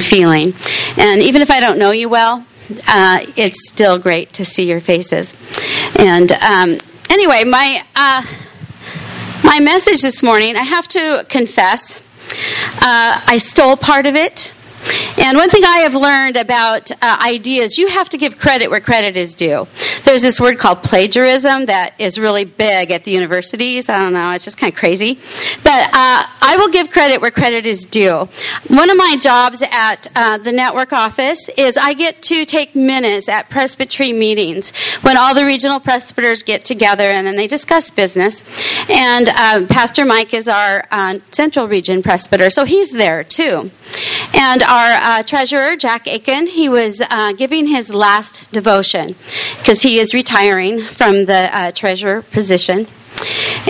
feeling. And even if I don't know you well, uh, it's still great to see your faces. And um, anyway, my uh, my message this morning, I have to confess, uh, I stole part of it and one thing I have learned about uh, ideas, you have to give credit where credit is due. There's this word called plagiarism that is really big at the universities. I don't know, it's just kind of crazy. But uh, I will give credit where credit is due. One of my jobs at uh, the network office is I get to take minutes at presbytery meetings when all the regional presbyters get together and then they discuss business. And um, Pastor Mike is our uh, central region presbyter, so he's there too. And our uh, treasurer, Jack Aiken, he was uh, giving his last devotion because he is retiring from the uh, treasurer position.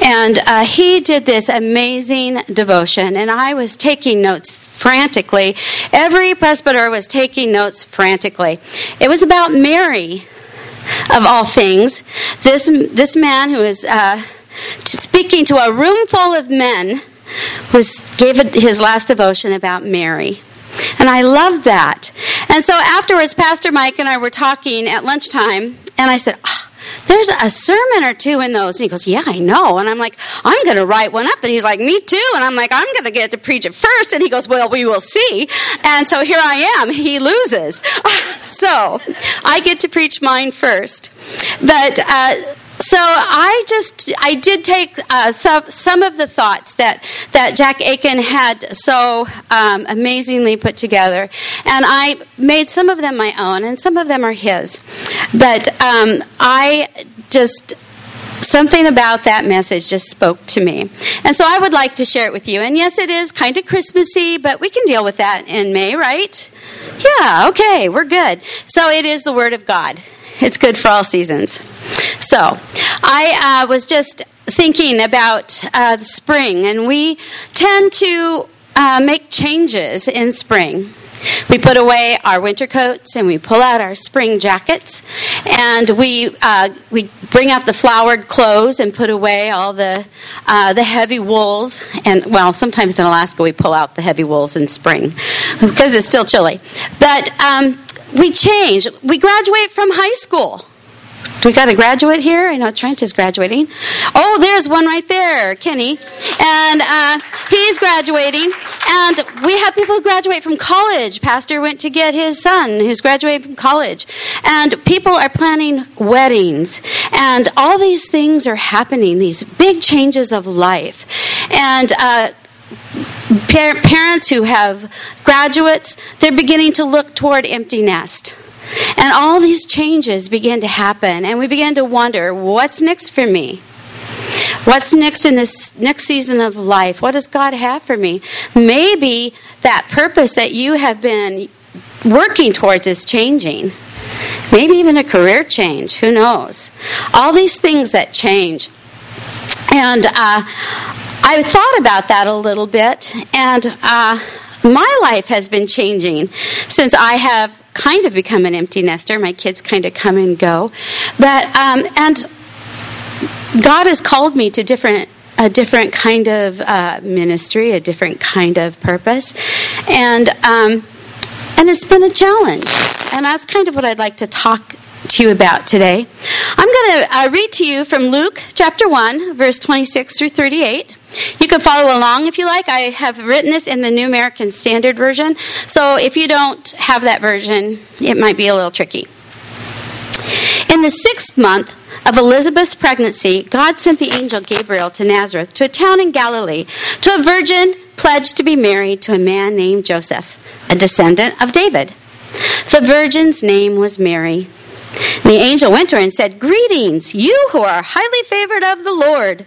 And uh, he did this amazing devotion, and I was taking notes frantically. Every presbyter was taking notes frantically. It was about Mary, of all things. This, this man who was uh, speaking to a room full of men was gave his last devotion about Mary. And I love that. And so afterwards, Pastor Mike and I were talking at lunchtime, and I said, oh, there's a sermon or two in those. And he goes, Yeah, I know. And I'm like, I'm going to write one up. And he's like, Me too. And I'm like, I'm going to get to preach it first. And he goes, Well, we will see. And so here I am. He loses. so I get to preach mine first. But, uh, so I just I did take uh, some some of the thoughts that that Jack Aiken had so um, amazingly put together, and I made some of them my own, and some of them are his. But um, I just something about that message just spoke to me. And so I would like to share it with you. And yes, it is kind of Christmassy, but we can deal with that in May, right? Yeah, okay, we're good. So it is the Word of God. It's good for all seasons. So, I uh, was just thinking about uh, spring, and we tend to uh, make changes in spring. We put away our winter coats and we pull out our spring jackets, and we uh, we bring out the flowered clothes and put away all the uh, the heavy wools. And well, sometimes in Alaska we pull out the heavy wools in spring because it's still chilly. But um, we change. We graduate from high school. We got a graduate here. I know Trent is graduating. Oh, there's one right there, Kenny, and uh, he's graduating. And we have people who graduate from college. Pastor went to get his son, who's graduating from college, and people are planning weddings, and all these things are happening. These big changes of life, and. Uh, parents who have graduates, they're beginning to look toward empty nest. And all these changes begin to happen, and we begin to wonder what's next for me? What's next in this next season of life? What does God have for me? Maybe that purpose that you have been working towards is changing. Maybe even a career change. Who knows? All these things that change. And uh, I thought about that a little bit, and uh, my life has been changing since I have kind of become an empty nester. My kids kind of come and go, but um, and God has called me to different a different kind of uh, ministry, a different kind of purpose, and um, and it's been a challenge. And that's kind of what I'd like to talk to you about today. I'm going to uh, read to you from Luke chapter 1, verse 26 through 38. You can follow along if you like. I have written this in the New American Standard Version, so if you don't have that version, it might be a little tricky. In the sixth month of Elizabeth's pregnancy, God sent the angel Gabriel to Nazareth, to a town in Galilee, to a virgin pledged to be married to a man named Joseph, a descendant of David. The virgin's name was Mary. The angel went to her and said, Greetings, you who are highly favored of the Lord.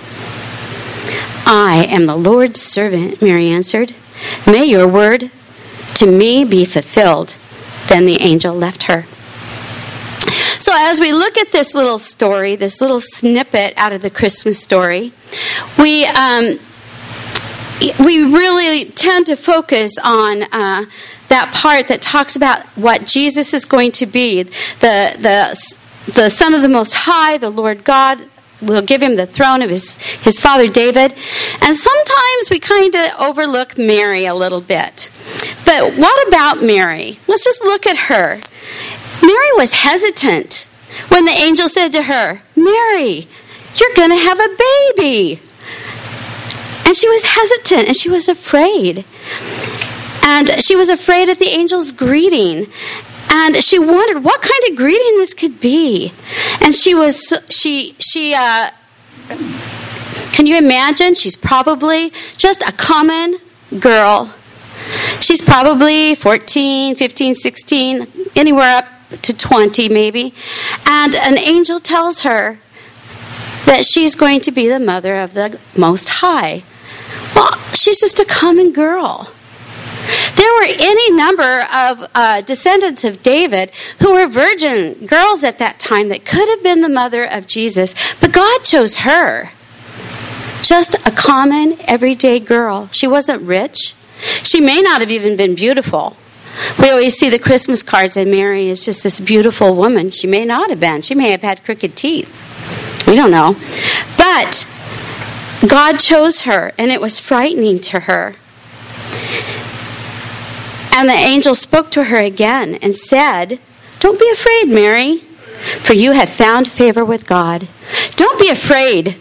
I am the Lord's servant, Mary answered. May your word to me be fulfilled. Then the angel left her. So, as we look at this little story, this little snippet out of the Christmas story, we um, we really tend to focus on uh, that part that talks about what Jesus is going to be the the the Son of the Most High, the Lord God, will give him the throne of his, his father David. And sometimes we kind of overlook Mary a little bit. But what about Mary? Let's just look at her. Mary was hesitant when the angel said to her, Mary, you're going to have a baby. And she was hesitant and she was afraid. And she was afraid at the angel's greeting and she wondered what kind of greeting this could be. And she was she she uh, can you imagine? She's probably just a common girl. She's probably 14, 15, 16, anywhere up to 20 maybe. And an angel tells her that she's going to be the mother of the Most High. Well, she's just a common girl. There were any number of uh, descendants of David who were virgin girls at that time that could have been the mother of Jesus, but God chose her. Just a common, everyday girl. She wasn't rich. She may not have even been beautiful. We always see the Christmas cards, and Mary is just this beautiful woman. She may not have been. She may have had crooked teeth. We don't know. But God chose her, and it was frightening to her. And the angel spoke to her again and said, Don't be afraid, Mary, for you have found favor with God. Don't be afraid.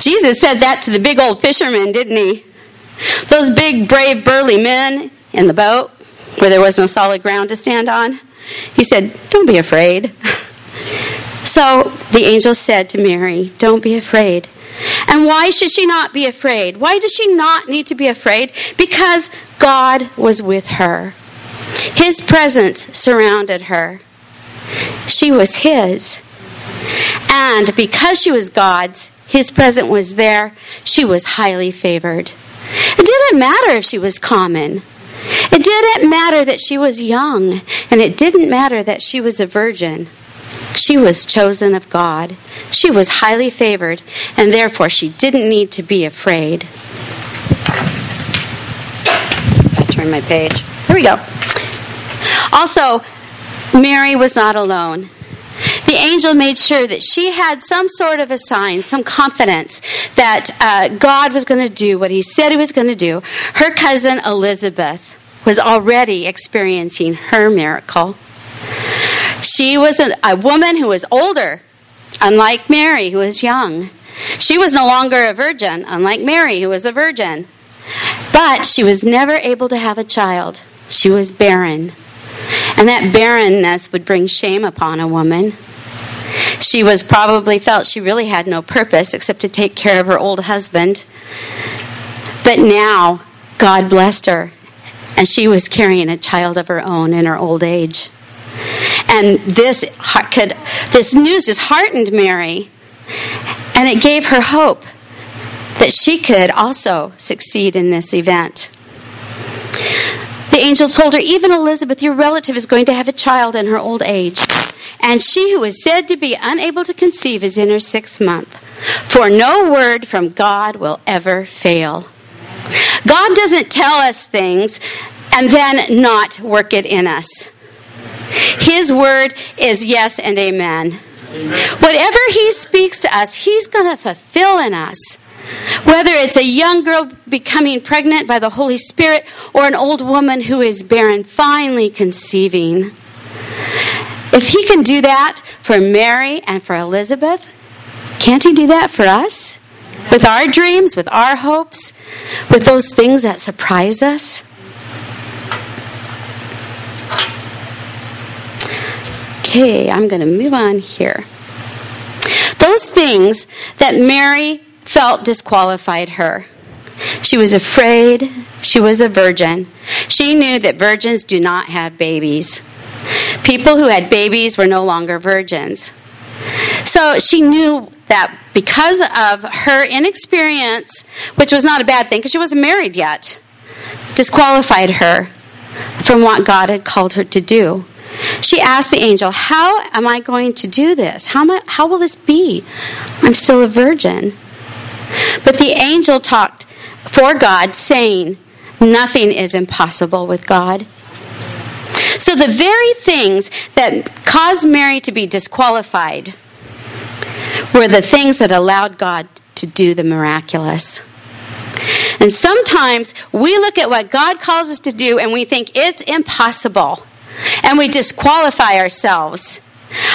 Jesus said that to the big old fishermen, didn't he? Those big, brave, burly men in the boat where there was no solid ground to stand on. He said, Don't be afraid. So the angel said to Mary, Don't be afraid. And why should she not be afraid? Why does she not need to be afraid? Because God was with her. His presence surrounded her. She was His. And because she was God's, His presence was there, she was highly favored. It didn't matter if she was common. It didn't matter that she was young, and it didn't matter that she was a virgin. She was chosen of God. She was highly favored, and therefore she didn't need to be afraid. I turn my page. Here we go. Also, Mary was not alone. The angel made sure that she had some sort of a sign, some confidence that uh, God was going to do what he said he was going to do. Her cousin Elizabeth was already experiencing her miracle. She was a, a woman who was older, unlike Mary, who was young. She was no longer a virgin, unlike Mary, who was a virgin. But she was never able to have a child. She was barren. And that barrenness would bring shame upon a woman. She was probably felt she really had no purpose except to take care of her old husband. But now, God blessed her, and she was carrying a child of her own in her old age. And this could this news just heartened Mary, and it gave her hope that she could also succeed in this event. The angel told her, Even Elizabeth, your relative, is going to have a child in her old age. And she who is said to be unable to conceive is in her sixth month. For no word from God will ever fail. God doesn't tell us things and then not work it in us. His word is yes and amen. amen. Whatever He speaks to us, He's going to fulfill in us. Whether it's a young girl becoming pregnant by the Holy Spirit or an old woman who is barren finally conceiving. If he can do that for Mary and for Elizabeth, can't he do that for us? With our dreams, with our hopes, with those things that surprise us? Okay, I'm going to move on here. Those things that Mary felt disqualified her. She was afraid. She was a virgin. She knew that virgins do not have babies. People who had babies were no longer virgins. So she knew that because of her inexperience, which was not a bad thing because she wasn't married yet, disqualified her from what God had called her to do. She asked the angel, How am I going to do this? How, I, how will this be? I'm still a virgin. But the angel talked for God, saying, Nothing is impossible with God. So the very things that caused Mary to be disqualified were the things that allowed God to do the miraculous. And sometimes we look at what God calls us to do and we think it's impossible. And we disqualify ourselves.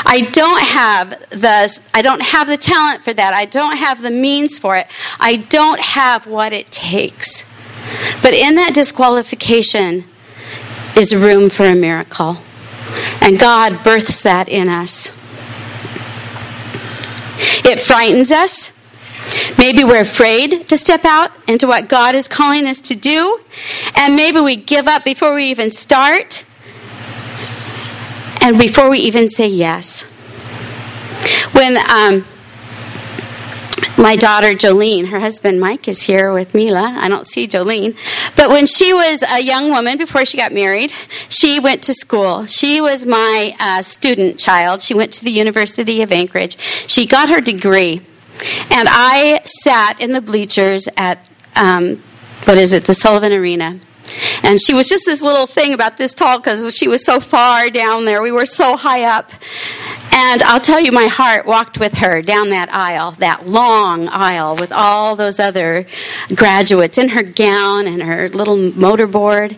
I don't have the I don't have the talent for that. I don't have the means for it. I don't have what it takes. But in that disqualification is room for a miracle. And God births that in us. It frightens us. Maybe we're afraid to step out into what God is calling us to do. And maybe we give up before we even start. And before we even say yes. When um, my daughter Jolene, her husband Mike is here with Mila. I don't see Jolene. But when she was a young woman before she got married, she went to school. She was my uh, student child. She went to the University of Anchorage. She got her degree. And I sat in the bleachers at, um, what is it, the Sullivan Arena. And she was just this little thing about this tall because she was so far down there. We were so high up. And I'll tell you, my heart walked with her down that aisle, that long aisle with all those other graduates in her gown and her little mortarboard.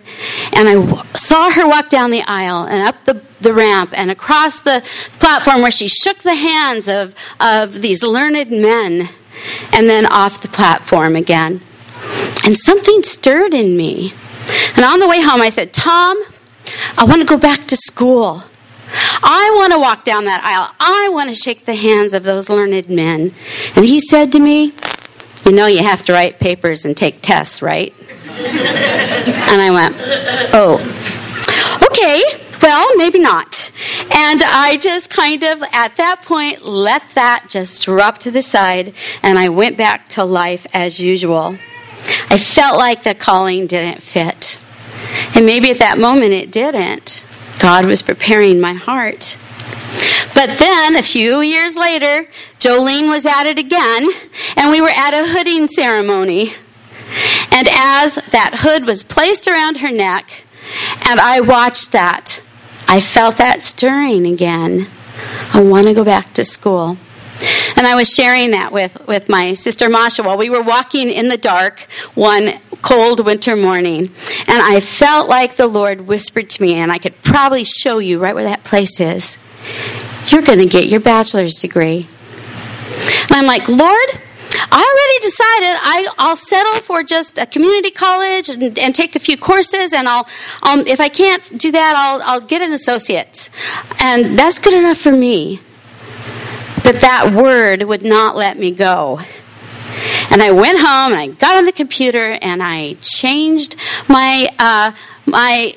And I saw her walk down the aisle and up the, the ramp and across the platform where she shook the hands of, of these learned men and then off the platform again. And something stirred in me. And on the way home, I said, Tom, I want to go back to school. I want to walk down that aisle. I want to shake the hands of those learned men. And he said to me, You know, you have to write papers and take tests, right? and I went, Oh, okay, well, maybe not. And I just kind of, at that point, let that just drop to the side, and I went back to life as usual. I felt like the calling didn't fit. And maybe at that moment it didn't. God was preparing my heart. But then, a few years later, Jolene was at it again, and we were at a hooding ceremony. And as that hood was placed around her neck, and I watched that, I felt that stirring again. I want to go back to school. And I was sharing that with, with my sister Masha while we were walking in the dark one cold winter morning. And I felt like the Lord whispered to me, and I could probably show you right where that place is. You're going to get your bachelor's degree. And I'm like, Lord, I already decided I, will settle for just a community college and, and take a few courses, and I'll, I'll, if I can't do that, I'll, I'll get an associate. And that's good enough for me. But that word would not let me go. And I went home and I got on the computer and I changed my uh, my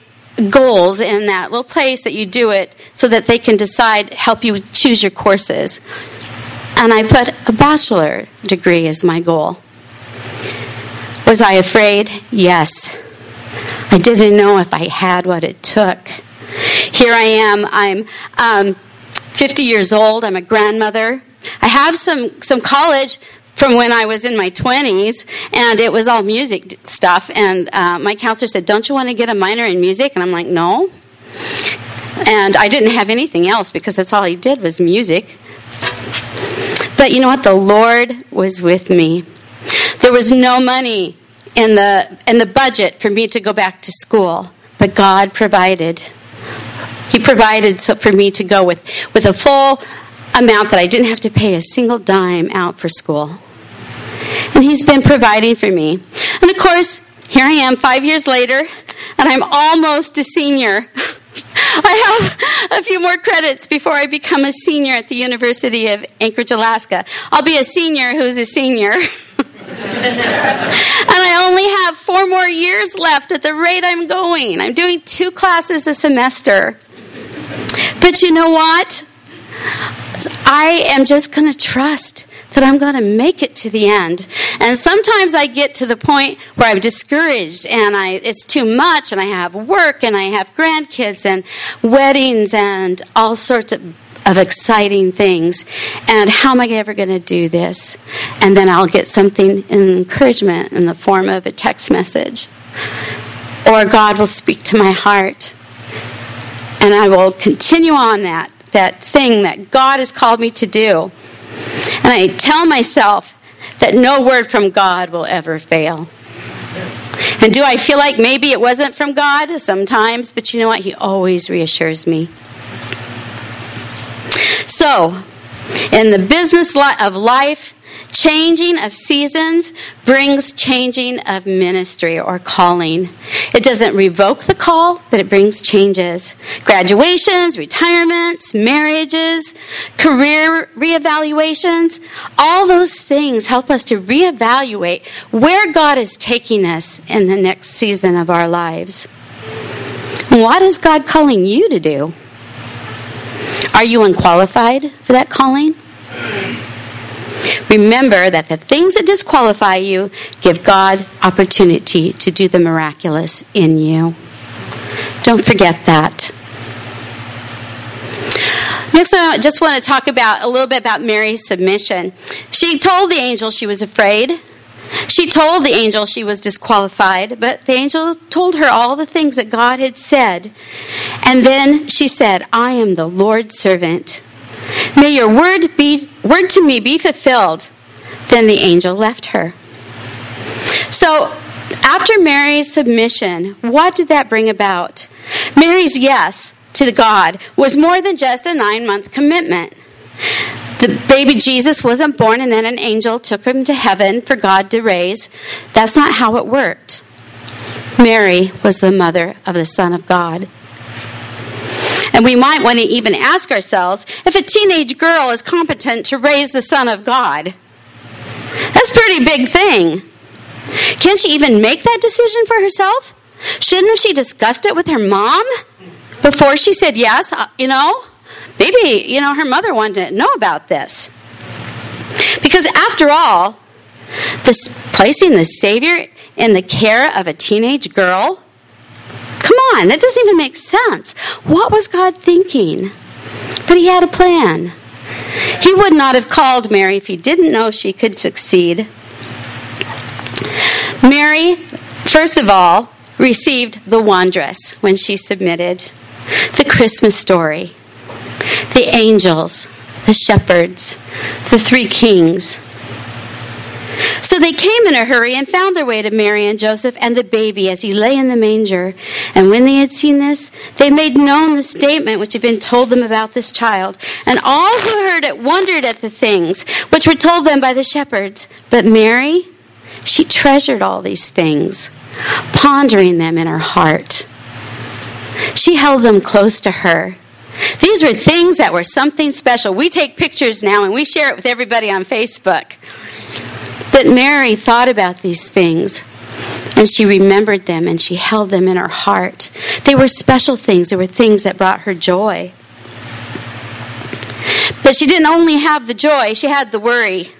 goals in that little place that you do it so that they can decide help you choose your courses. And I put a bachelor degree as my goal. Was I afraid? Yes. I didn't know if I had what it took. Here I am. I'm um, 50 years old. I'm a grandmother. I have some, some college from when I was in my 20s, and it was all music stuff. And uh, my counselor said, Don't you want to get a minor in music? And I'm like, No. And I didn't have anything else because that's all he did was music. But you know what? The Lord was with me. There was no money in the, in the budget for me to go back to school, but God provided. Provided so for me to go with, with a full amount that I didn't have to pay a single dime out for school. And He's been providing for me. And of course, here I am five years later, and I'm almost a senior. I have a few more credits before I become a senior at the University of Anchorage, Alaska. I'll be a senior who's a senior. and I only have four more years left at the rate I'm going. I'm doing two classes a semester. But you know what? I am just going to trust that I'm going to make it to the end. And sometimes I get to the point where I'm discouraged and I, it's too much and I have work and I have grandkids and weddings and all sorts of, of exciting things. And how am I ever going to do this? And then I'll get something, in encouragement in the form of a text message. Or God will speak to my heart. And I will continue on that, that thing that God has called me to do. And I tell myself that no word from God will ever fail. And do I feel like maybe it wasn't from God? Sometimes, but you know what? He always reassures me. So, in the business of life, Changing of seasons brings changing of ministry or calling. It doesn't revoke the call, but it brings changes. Graduations, retirements, marriages, career reevaluations, all those things help us to reevaluate where God is taking us in the next season of our lives. What is God calling you to do? Are you unqualified for that calling? Remember that the things that disqualify you give God opportunity to do the miraculous in you. Don't forget that. Next, I just want to talk about a little bit about Mary's submission. She told the angel she was afraid. She told the angel she was disqualified, but the angel told her all the things that God had said. And then she said, I am the Lord's servant. May your word be word to me be fulfilled. Then the angel left her. So, after Mary's submission, what did that bring about? Mary's yes to God was more than just a nine month commitment. The baby Jesus wasn't born and then an angel took him to heaven for God to raise. That's not how it worked. Mary was the mother of the Son of God. And we might want to even ask ourselves if a teenage girl is competent to raise the Son of God. That's a pretty big thing. Can she even make that decision for herself? Shouldn't have she discussed it with her mom before she said yes? Uh, you know, maybe, you know, her mother wanted to know about this. Because after all, this placing the Savior in the care of a teenage girl Come on, that doesn't even make sense. What was God thinking? But he had a plan. He would not have called Mary if he didn't know she could succeed. Mary, first of all, received the wondrous when she submitted the Christmas story, the angels, the shepherds, the three kings, so they came in a hurry and found their way to Mary and Joseph and the baby as he lay in the manger. And when they had seen this, they made known the statement which had been told them about this child. And all who heard it wondered at the things which were told them by the shepherds. But Mary, she treasured all these things, pondering them in her heart. She held them close to her. These were things that were something special. We take pictures now and we share it with everybody on Facebook. But Mary thought about these things and she remembered them and she held them in her heart. They were special things, they were things that brought her joy. But she didn't only have the joy, she had the worry.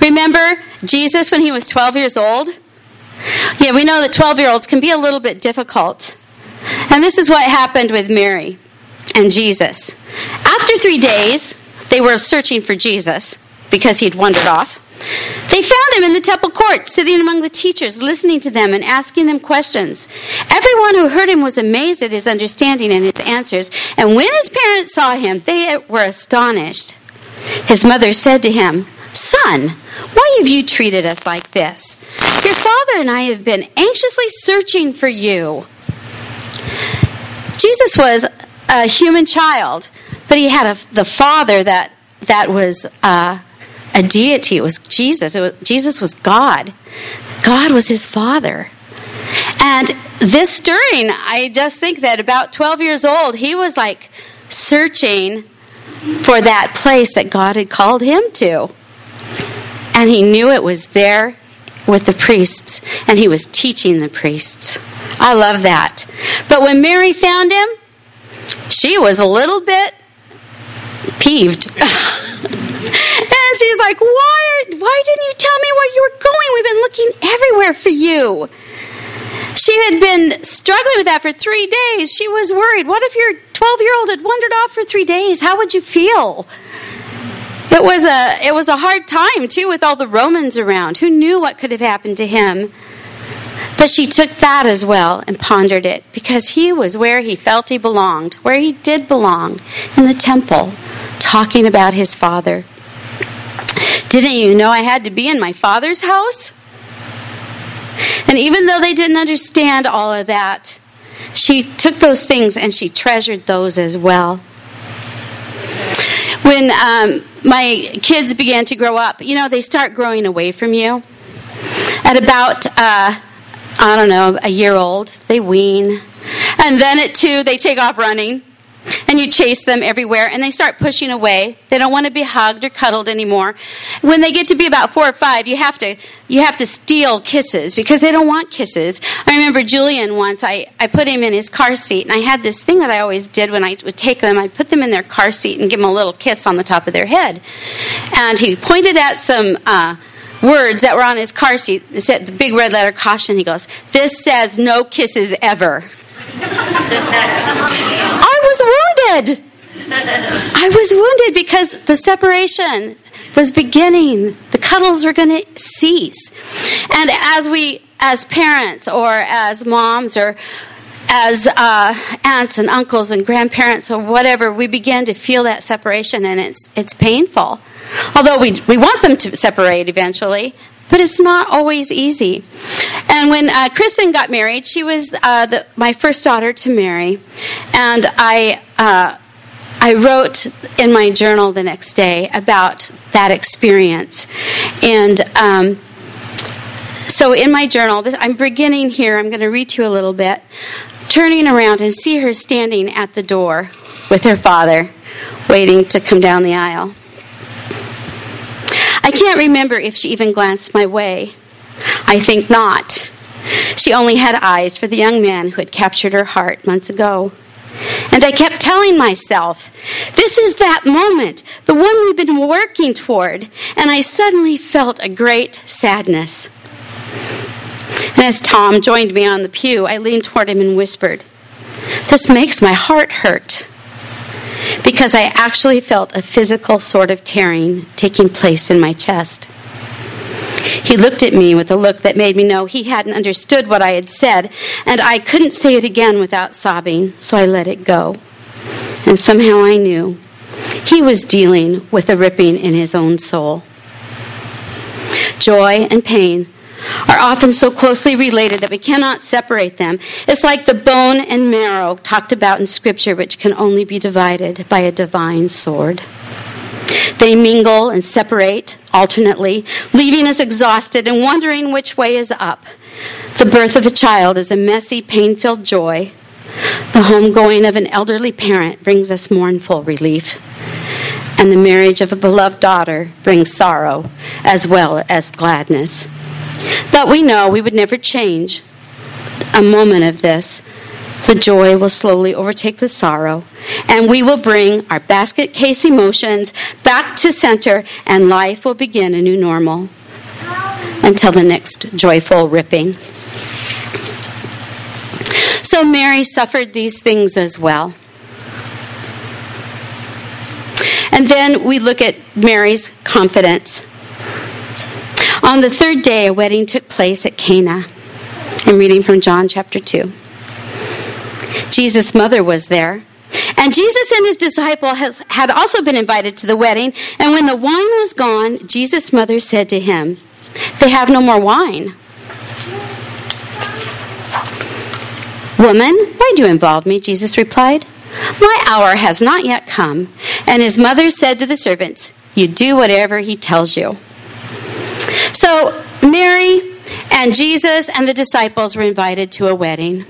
Remember Jesus when he was 12 years old? Yeah, we know that 12 year olds can be a little bit difficult. And this is what happened with Mary and Jesus. After three days, they were searching for Jesus because he'd wandered off. They found him in the temple court, sitting among the teachers, listening to them and asking them questions. Everyone who heard him was amazed at his understanding and his answers. And when his parents saw him, they were astonished. His mother said to him, Son, why have you treated us like this? Your father and I have been anxiously searching for you. Jesus was a human child, but he had a, the father that, that was. Uh, a deity. It was Jesus. It was, Jesus was God. God was his father. And this stirring, I just think that about 12 years old, he was like searching for that place that God had called him to. And he knew it was there with the priests, and he was teaching the priests. I love that. But when Mary found him, she was a little bit peeved. and she's like, why, why didn't you tell me where you were going? We've been looking everywhere for you. She had been struggling with that for three days. She was worried. What if your 12 year old had wandered off for three days? How would you feel? It was a it was a hard time too with all the Romans around. Who knew what could have happened to him? But she took that as well and pondered it because he was where he felt he belonged, where he did belong, in the temple, talking about his father. Didn't you know I had to be in my father's house? And even though they didn't understand all of that, she took those things and she treasured those as well when um, my kids began to grow up, you know, they start growing away from you. At about, uh, I don't know, a year old, they wean. And then at two, they take off running and you chase them everywhere and they start pushing away. They don't want to be hugged or cuddled anymore. When they get to be about four or five you have to you have to steal kisses because they don't want kisses. I remember julian once i, I put him in his car seat and i had this thing that i always did when i would take them. I put them in their car seat and give them a little kiss on the top of their head. And he pointed at some uh, words that were on his car seat. It said the big red letter caution. He goes this says no kisses ever was wounded. I was wounded because the separation was beginning. The cuddles were going to cease. And as we, as parents or as moms or as uh, aunts and uncles and grandparents or whatever, we begin to feel that separation and it's, it's painful. Although we, we want them to separate eventually, but it's not always easy. And when uh, Kristen got married, she was uh, the, my first daughter to marry, and I. Uh, I wrote in my journal the next day about that experience. And um, so, in my journal, I'm beginning here, I'm going to read to you a little bit, turning around and see her standing at the door with her father, waiting to come down the aisle. I can't remember if she even glanced my way. I think not. She only had eyes for the young man who had captured her heart months ago. And I kept telling myself, this is that moment, the one we've been working toward. And I suddenly felt a great sadness. And as Tom joined me on the pew, I leaned toward him and whispered, This makes my heart hurt because I actually felt a physical sort of tearing taking place in my chest. He looked at me with a look that made me know he hadn't understood what I had said, and I couldn't say it again without sobbing, so I let it go. And somehow I knew he was dealing with a ripping in his own soul. Joy and pain are often so closely related that we cannot separate them. It's like the bone and marrow talked about in Scripture, which can only be divided by a divine sword. They mingle and separate alternately, leaving us exhausted and wondering which way is up. The birth of a child is a messy, pain filled joy. The homegoing of an elderly parent brings us mournful relief. And the marriage of a beloved daughter brings sorrow as well as gladness. But we know we would never change a moment of this. The joy will slowly overtake the sorrow, and we will bring our basket case emotions back to center, and life will begin a new normal until the next joyful ripping. So Mary suffered these things as well. And then we look at Mary's confidence. On the third day, a wedding took place at Cana. I'm reading from John chapter 2. Jesus' mother was there. And Jesus and his disciple has, had also been invited to the wedding. And when the wine was gone, Jesus' mother said to him, They have no more wine. Woman, why do you involve me? Jesus replied. My hour has not yet come. And his mother said to the servants, You do whatever he tells you. So Mary and Jesus and the disciples were invited to a wedding.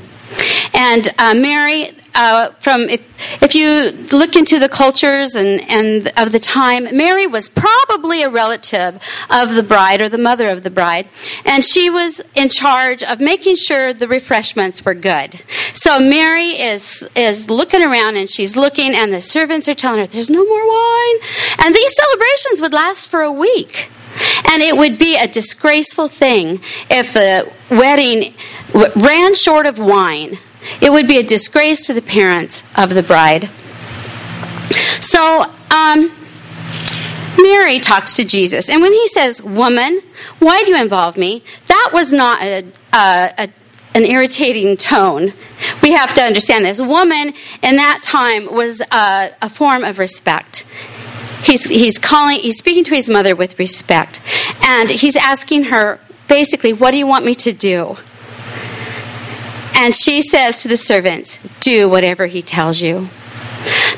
And uh, Mary, uh, from if, if you look into the cultures and, and of the time, Mary was probably a relative of the bride or the mother of the bride, and she was in charge of making sure the refreshments were good. So Mary is is looking around and she's looking, and the servants are telling her, "There's no more wine," and these celebrations would last for a week. And it would be a disgraceful thing if the wedding ran short of wine it would be a disgrace to the parents of the bride. So, um, Mary talks to Jesus, and when he says, Woman, why do you involve me? That was not a, a, a, an irritating tone. We have to understand this. Woman in that time was a, a form of respect. He's, he's calling, he's speaking to his mother with respect, and he's asking her basically, What do you want me to do? And she says to the servants, Do whatever he tells you.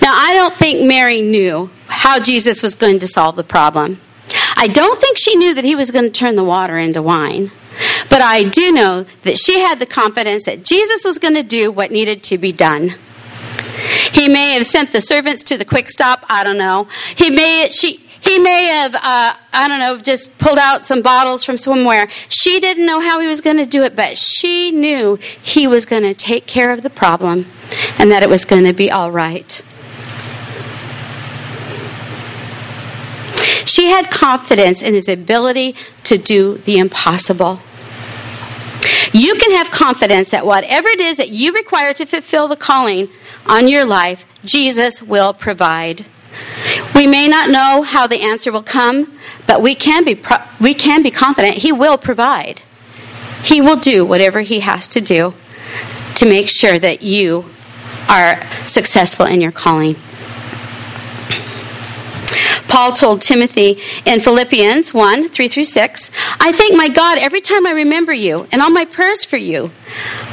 Now, I don't think Mary knew how Jesus was going to solve the problem. I don't think she knew that he was going to turn the water into wine. But I do know that she had the confidence that Jesus was going to do what needed to be done. He may have sent the servants to the quick stop. I don't know. He may she he may have, uh, I don't know, just pulled out some bottles from somewhere. She didn't know how he was going to do it, but she knew he was going to take care of the problem and that it was going to be all right. She had confidence in his ability to do the impossible. You can have confidence that whatever it is that you require to fulfill the calling on your life, Jesus will provide. We may not know how the answer will come, but we can be, pro- we can be confident He will provide. He will do whatever He has to do to make sure that you are successful in your calling. Paul told Timothy in Philippians 1 3 through 6, I thank my God every time I remember you and all my prayers for you.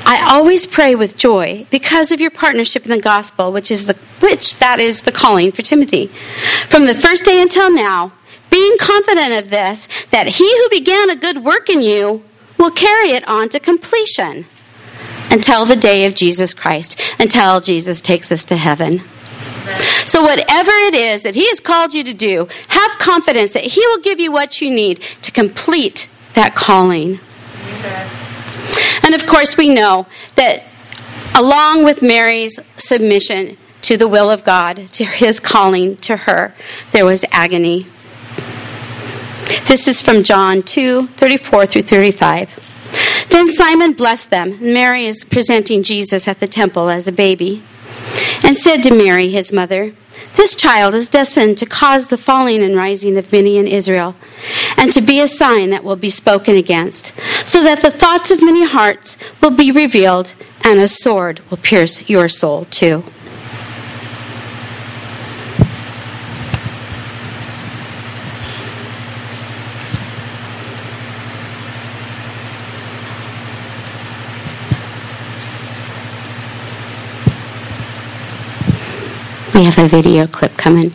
I always pray with joy because of your partnership in the gospel, which is the which that is the calling for Timothy. From the first day until now, being confident of this, that he who began a good work in you will carry it on to completion until the day of Jesus Christ, until Jesus takes us to heaven. So, whatever it is that He has called you to do, have confidence that He will give you what you need to complete that calling. And of course, we know that along with Mary's submission to the will of God, to His calling to her, there was agony. This is from John 2 34 through 35. Then Simeon blessed them. Mary is presenting Jesus at the temple as a baby and said to Mary, his mother, This child is destined to cause the falling and rising of many in Israel, and to be a sign that will be spoken against, so that the thoughts of many hearts will be revealed, and a sword will pierce your soul too. We have a video clip coming.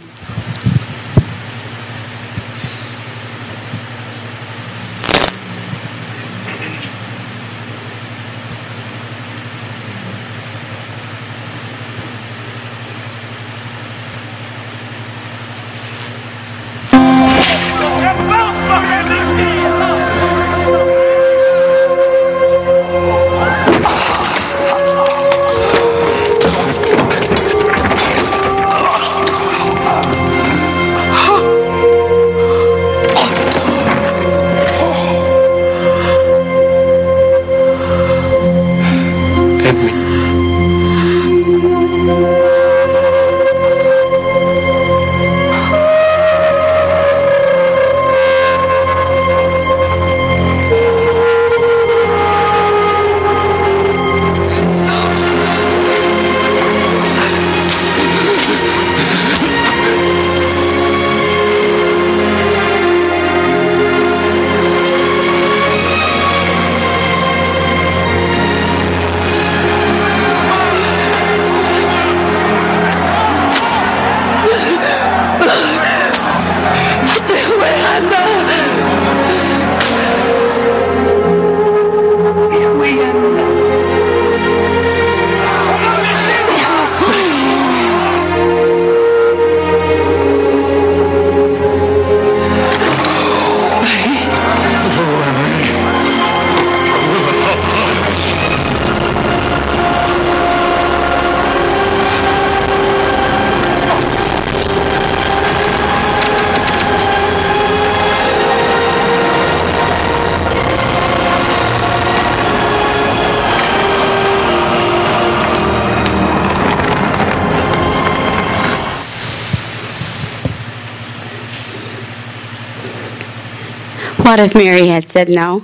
What if Mary had said no?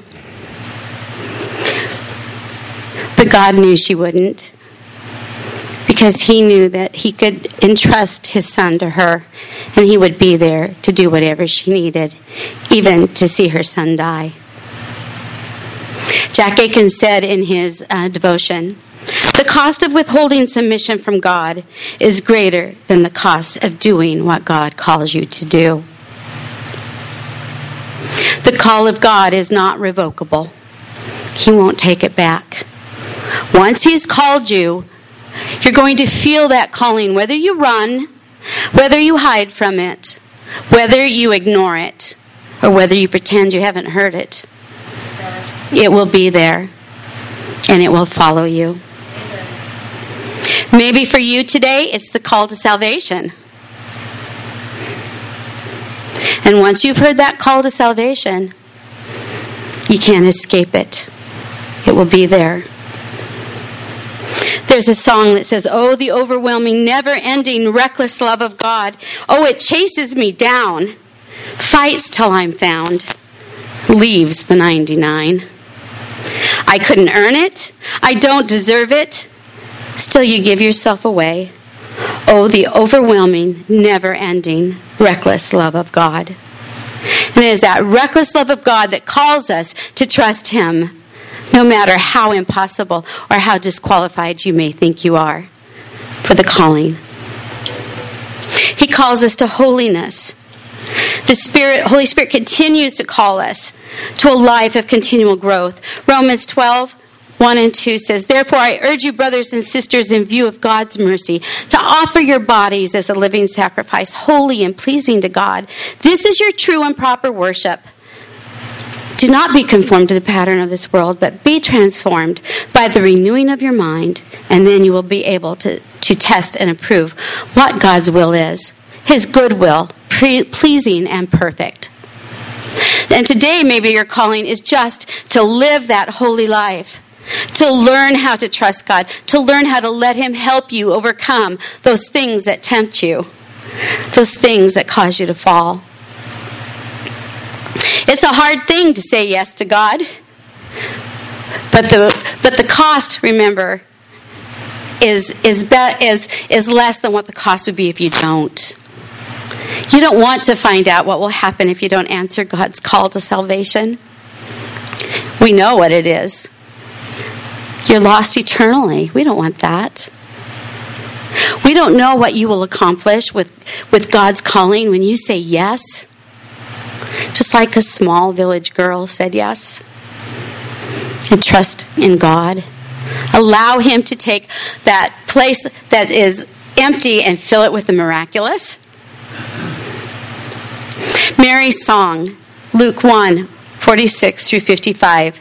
But God knew she wouldn't because he knew that he could entrust his son to her and he would be there to do whatever she needed, even to see her son die. Jack Aiken said in his uh, devotion, the cost of withholding submission from God is greater than the cost of doing what God calls you to do. The call of God is not revocable. He won't take it back. Once He's called you, you're going to feel that calling, whether you run, whether you hide from it, whether you ignore it, or whether you pretend you haven't heard it. It will be there, and it will follow you. Maybe for you today, it's the call to salvation. And once you've heard that call to salvation, you can't escape it. It will be there. There's a song that says, Oh, the overwhelming, never ending, reckless love of God. Oh, it chases me down, fights till I'm found, leaves the 99. I couldn't earn it, I don't deserve it, still you give yourself away. Oh, the overwhelming, never ending, reckless love of God. And it is that reckless love of God that calls us to trust Him no matter how impossible or how disqualified you may think you are for the calling. He calls us to holiness. The Spirit, Holy Spirit continues to call us to a life of continual growth. Romans 12, 1 and 2 says, Therefore, I urge you, brothers and sisters, in view of God's mercy, to offer your bodies as a living sacrifice, holy and pleasing to God. This is your true and proper worship. Do not be conformed to the pattern of this world, but be transformed by the renewing of your mind, and then you will be able to, to test and approve what God's will is His good will, pre- pleasing and perfect. And today, maybe your calling is just to live that holy life, to learn how to trust God, to learn how to let Him help you overcome those things that tempt you, those things that cause you to fall. It's a hard thing to say yes to God. But the but the cost, remember, is is be, is is less than what the cost would be if you don't. You don't want to find out what will happen if you don't answer God's call to salvation. We know what it is. You're lost eternally. We don't want that. We don't know what you will accomplish with, with God's calling when you say yes. Just like a small village girl said yes. And trust in God. Allow Him to take that place that is empty and fill it with the miraculous. Mary's song, Luke 1 46 through 55,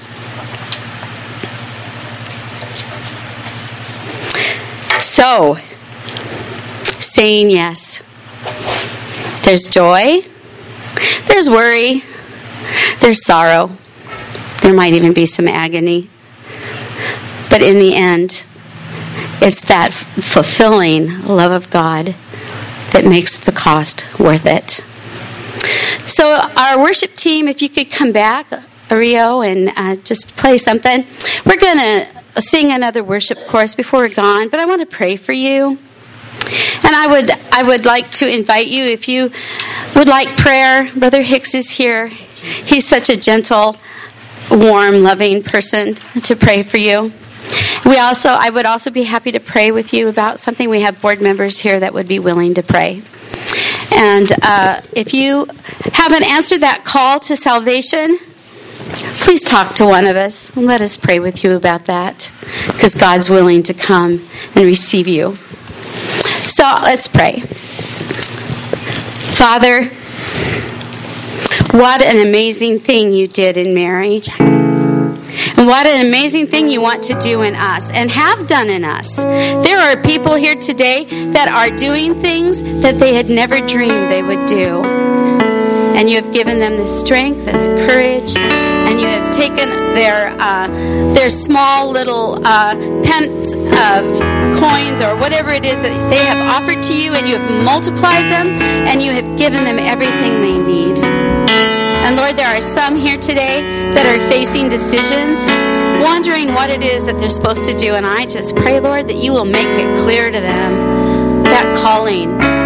So, saying yes. There's joy, there's worry, there's sorrow, there might even be some agony. But in the end, it's that fulfilling love of God that makes the cost worth it. So, our worship team, if you could come back, Rio, and uh, just play something. We're going to sing another worship course before we're gone, but I want to pray for you. And I would, I would like to invite you, if you would like prayer, Brother Hicks is here. He's such a gentle, warm, loving person to pray for you. We also, I would also be happy to pray with you about something. We have board members here that would be willing to pray. And uh, if you haven't answered that call to salvation, please talk to one of us and let us pray with you about that because God's willing to come and receive you. So let's pray. Father, what an amazing thing you did in marriage. And what an amazing thing you want to do in us and have done in us. There are people here today that are doing things that they had never dreamed they would do. And you have given them the strength and the courage and you have taken their uh, their small little uh, pence of coins or whatever it is that they have offered to you, and you have multiplied them, and you have given them everything they need. And Lord, there are some here today that are facing decisions, wondering what it is that they're supposed to do, and I just pray, Lord, that you will make it clear to them that calling.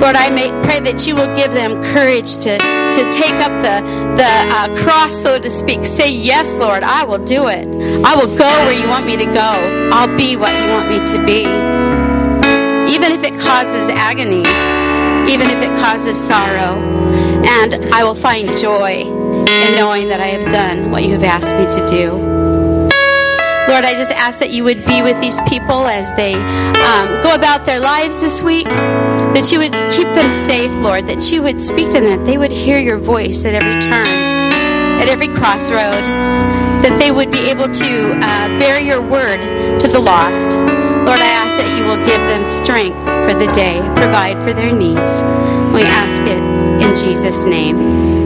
Lord, I may, pray that you will give them courage to to take up the, the uh, cross, so to speak. Say, Yes, Lord, I will do it. I will go where you want me to go. I'll be what you want me to be. Even if it causes agony, even if it causes sorrow. And I will find joy in knowing that I have done what you have asked me to do. Lord, I just ask that you would be with these people as they um, go about their lives this week, that you would keep them safe, Lord, that you would speak to them, that they would hear your voice at every turn, at every crossroad, that they would be able to uh, bear your word to the lost. Lord, I ask that you will give them strength for the day, provide for their needs. We ask it in Jesus' name.